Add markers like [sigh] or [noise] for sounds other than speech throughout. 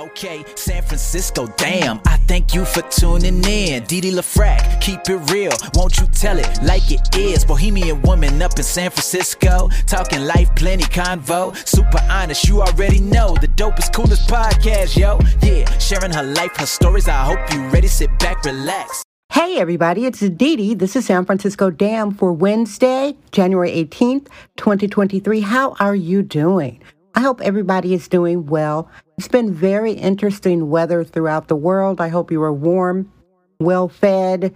Okay, San Francisco, damn. I thank you for tuning in. Didi LaFrac, keep it real. Won't you tell it like it is? Bohemian woman up in San Francisco. Talking life, plenty convo. Super honest, you already know. The dopest, coolest podcast, yo. Yeah, sharing her life, her stories. I hope you ready. Sit back, relax. Hey everybody, it's Didi. This is San Francisco Dam for Wednesday, January 18th, 2023. How are you doing? I hope everybody is doing well. It's been very interesting weather throughout the world. I hope you are warm, well fed,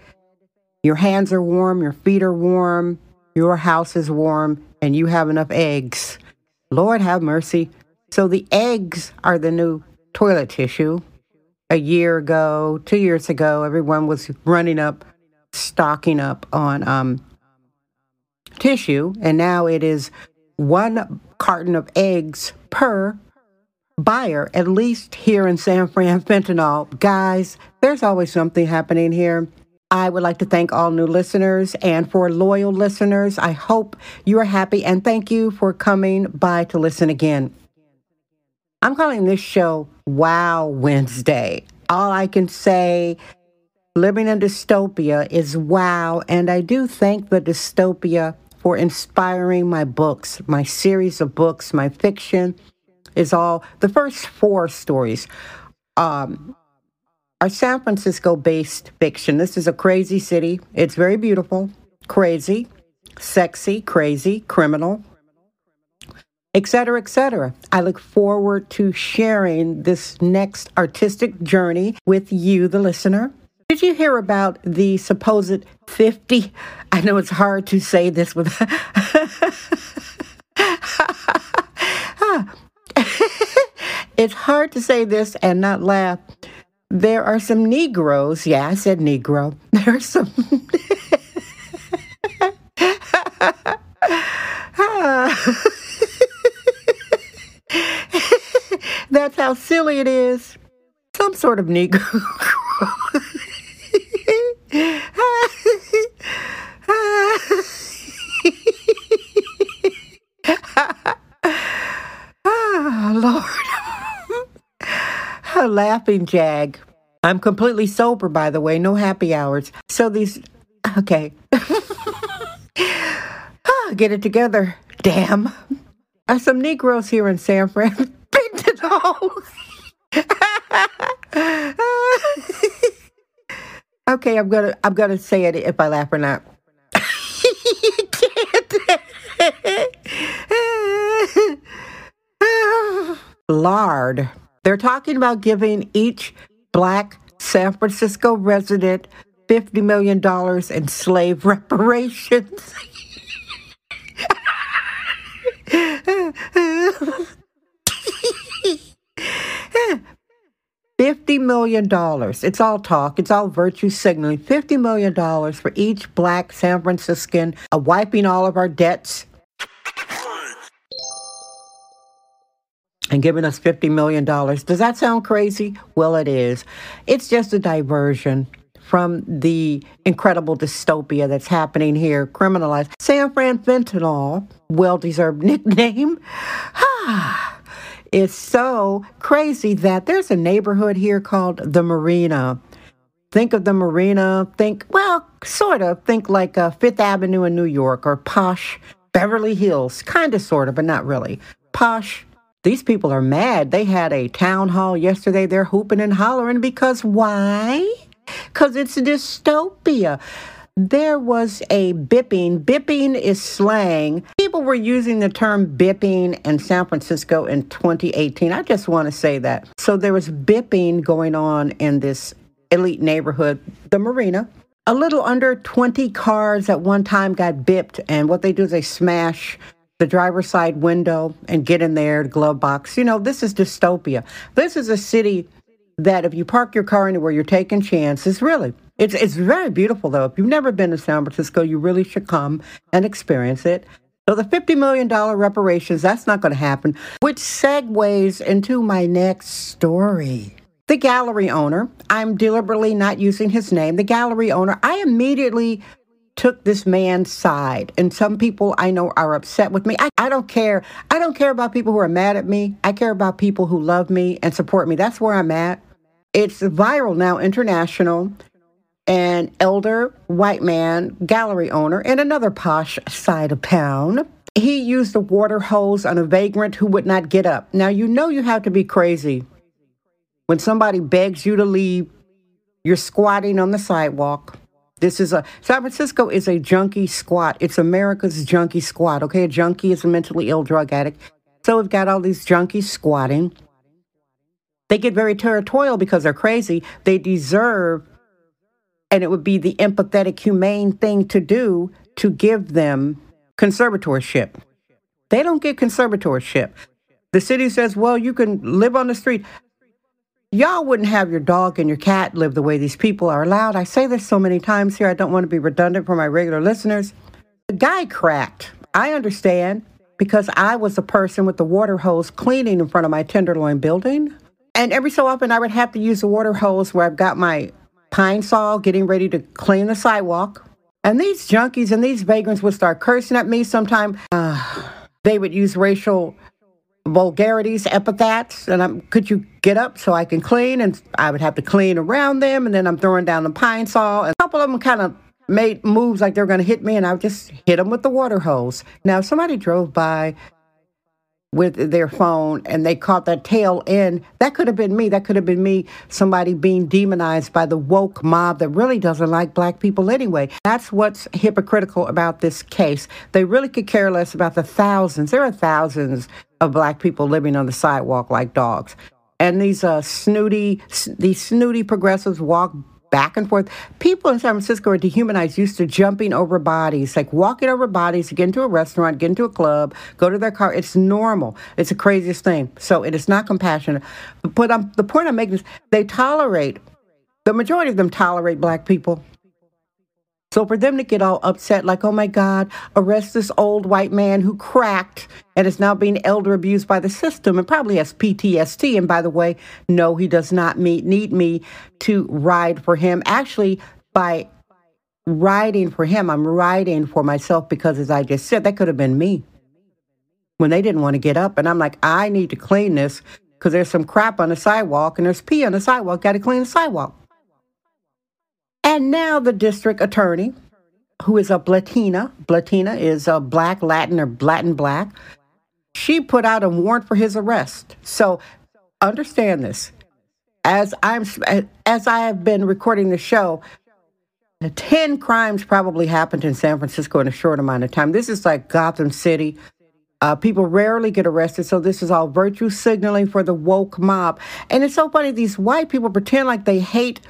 your hands are warm, your feet are warm, your house is warm, and you have enough eggs. Lord have mercy. So the eggs are the new toilet tissue. A year ago, two years ago, everyone was running up, stocking up on um, tissue, and now it is one carton of eggs per buyer, at least here in San Fran fentanyl. Guys, there's always something happening here. I would like to thank all new listeners and for loyal listeners. I hope you are happy and thank you for coming by to listen again. I'm calling this show Wow Wednesday. All I can say, living in dystopia, is wow. And I do thank the dystopia for inspiring my books, my series of books, my fiction is all the first four stories um, are San Francisco based fiction. This is a crazy city. It's very beautiful, crazy, sexy, crazy, criminal, etc., etc. I look forward to sharing this next artistic journey with you, the listener. Did you hear about the supposed 50? I know it's hard to say this with. [laughs] it's hard to say this and not laugh. There are some Negroes. Yeah, I said Negro. [laughs] There are some. [laughs] That's how silly it is. Some sort of Negro. Laughing jag. I'm completely sober, by the way, no happy hours. So these, okay. [laughs] Ah, get it together, damn. Are some Negroes here in San Fran? [laughs] Painted holes. [laughs] Okay, I'm gonna I'm gonna say it if I laugh or not. Lard. They're talking about giving each black San Francisco resident $50 million in slave [laughs] reparations. $50 million. It's all talk, it's all virtue signaling. $50 million for each black San Franciscan, uh, wiping all of our debts and giving us $50 million. Does that sound crazy? Well, it is. It's just a diversion from the incredible dystopia that's happening here, criminalized. San Fran fentanyl, well deserved [laughs] nickname. [sighs] It's so crazy that there's a neighborhood here called the Marina. Think of the Marina, think, well, sort of, think like uh, Fifth Avenue in New York or posh Beverly Hills, kind of, sort of, but not really. Posh. These people are mad. They had a town hall yesterday. They're hooping and hollering because why? Because it's dystopia there was a bipping. Bipping is slang. People were using the term bipping in San Francisco in 2018. I just want to say that. So there was bipping going on in this elite neighborhood, the Marina. A little under 20 cars at one time got bipped, and what they do is they smash the driver's side window and get in there, the glove box. You know, this is dystopia. This is a city that if you park your car anywhere, you're taking chances, really. It's it's very beautiful though. If you've never been to San Francisco, you really should come and experience it. So the $50 million reparations, that's not going to happen, which segues into my next story. The gallery owner, I'm deliberately not using his name. The gallery owner, I immediately took this man's side. And some people I know are upset with me. I, I don't care. I don't care about people who are mad at me. I care about people who love me and support me. That's where I'm at. It's viral now, international. An elder white man, gallery owner, in another posh side of town. He used a water hose on a vagrant who would not get up. Now, you know you have to be crazy when somebody begs you to leave, you're squatting on the sidewalk. This is a San Francisco is a junkie squat. It's America's junkie squat. Okay, a junkie is a mentally ill drug addict. So we've got all these junkies squatting. They get very territorial because they're crazy. They deserve, and it would be the empathetic, humane thing to do to give them conservatorship. They don't get conservatorship. The city says, well, you can live on the street. Y'all wouldn't have your dog and your cat live the way these people are allowed. I say this so many times here, I don't want to be redundant for my regular listeners. The guy cracked. I understand because I was the person with the water hose cleaning in front of my Tenderloin building. And every so often I would have to use the water hose where I've got my Pine-Sol getting ready to clean the sidewalk. And these junkies and these vagrants would start cursing at me sometime. Uh, they would use racial vulgarities, epithets, and I'm, could you get up so I can clean? And I would have to clean around them, and then I'm throwing down the Pine-Sol. And a couple of them kind of made moves like they were going to hit me, and I would just hit them with the water hose. Now, somebody drove by with their phone and they caught that tail end, that could have been me. That could have been me, somebody being demonized by the woke mob that really doesn't like black people anyway. That's what's hypocritical about this case. They really could care less about the thousands. There are thousands of black people living on the sidewalk like dogs. And these uh, snooty, these snooty progressives walk back and forth. People in San Francisco are dehumanized, used to jumping over bodies, like walking over bodies to get into a restaurant, get into a club, go to their car. It's normal. It's the craziest thing. So it is not compassionate. But I'm, the point I'm making is they tolerate, the majority of them tolerate black people. So for them to get all upset, like, oh my God, arrest this old white man who cracked and is now being elder abused by the system and probably has PTSD. And by the way, no, he does not meet, need me to ride for him. Actually, by riding for him, I'm riding for myself because, as I just said, that could have been me when they didn't want to get up. And I'm like, I need to clean this because there's some crap on the sidewalk and there's pee on the sidewalk. Got to clean the sidewalk. And now the district attorney, who is a Blatina, Blatina is a black Latin or Latin black, she put out a warrant for his arrest. So understand this. As I'm as I have been recording the show, 10 crimes probably happened in San Francisco in a short amount of time. This is like Gotham City. Uh, people rarely get arrested, so this is all virtue signaling for the woke mob. And it's so funny, these white people pretend like they hate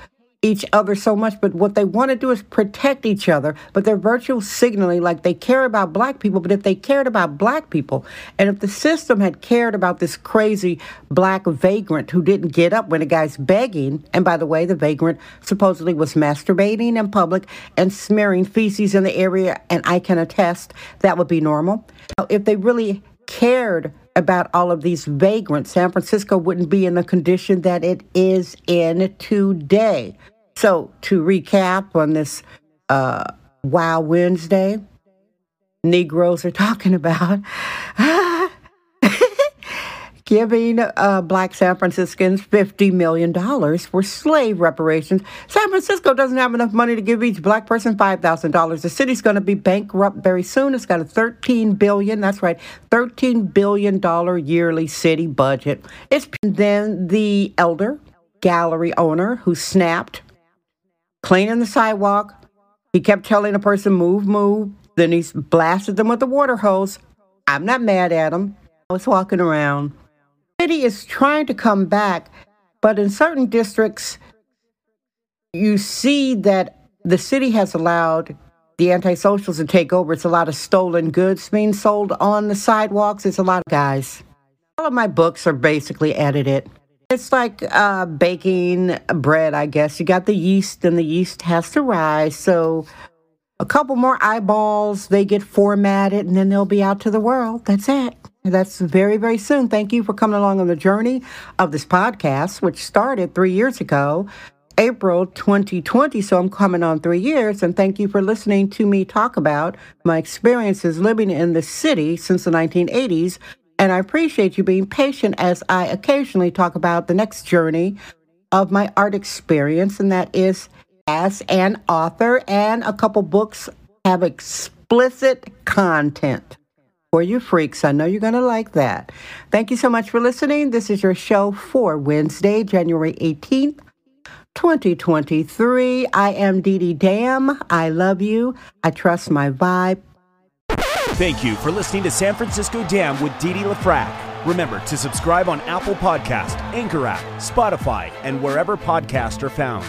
each other so much, but what they want to do is protect each other. But they're virtual signaling like they care about black people. But if they cared about black people, and if the system had cared about this crazy black vagrant who didn't get up when the guy's begging, and by the way, the vagrant supposedly was masturbating in public and smearing feces in the area, and I can attest that would be normal. If they really cared about all of these vagrants, San Francisco wouldn't be in the condition that it is in today. So, to recap on this uh, Wow Wednesday, Negroes are talking about [laughs] giving uh, black San Franciscans $50 million for slave reparations. San Francisco doesn't have enough money to give each black person $5,000. The city's going to be bankrupt very soon. It's got a 13 billion, that's right, $13 billion yearly city budget. It's then the elder gallery owner who snapped cleaning the sidewalk. He kept telling a person, move, move. Then he blasted them with the water hose. I'm not mad at him. I was walking around. The city is trying to come back, but in certain districts, you see that the city has allowed the antisocials to take over. It's a lot of stolen goods being sold on the sidewalks. It's a lot of guys. All of my books are basically edited. It's like uh, baking bread, I guess. You got the yeast, and the yeast has to rise. So a couple more eyeballs, they get formatted, and then they'll be out to the world. That's it. That's very, very soon. Thank you for coming along on the journey of this podcast, which started three years ago. April 2020, so I'm coming on three years. And thank you for listening to me talk about my experiences living in the city since the 1980s. And I appreciate you being patient as I occasionally talk about the next journey of my art experience, and that is as an author, and a couple books have explicit content for you freaks. I know you're going to like that. Thank you so much for listening. This is your show for Wednesday, January 18th. 2023. I am Dee Dee Dam. I love you. I trust my vibe. Thank you for listening to San Francisco Dam with Didi LaFrac. Remember to subscribe on Apple Podcast, Anchor app, Spotify, and wherever podcasts are found.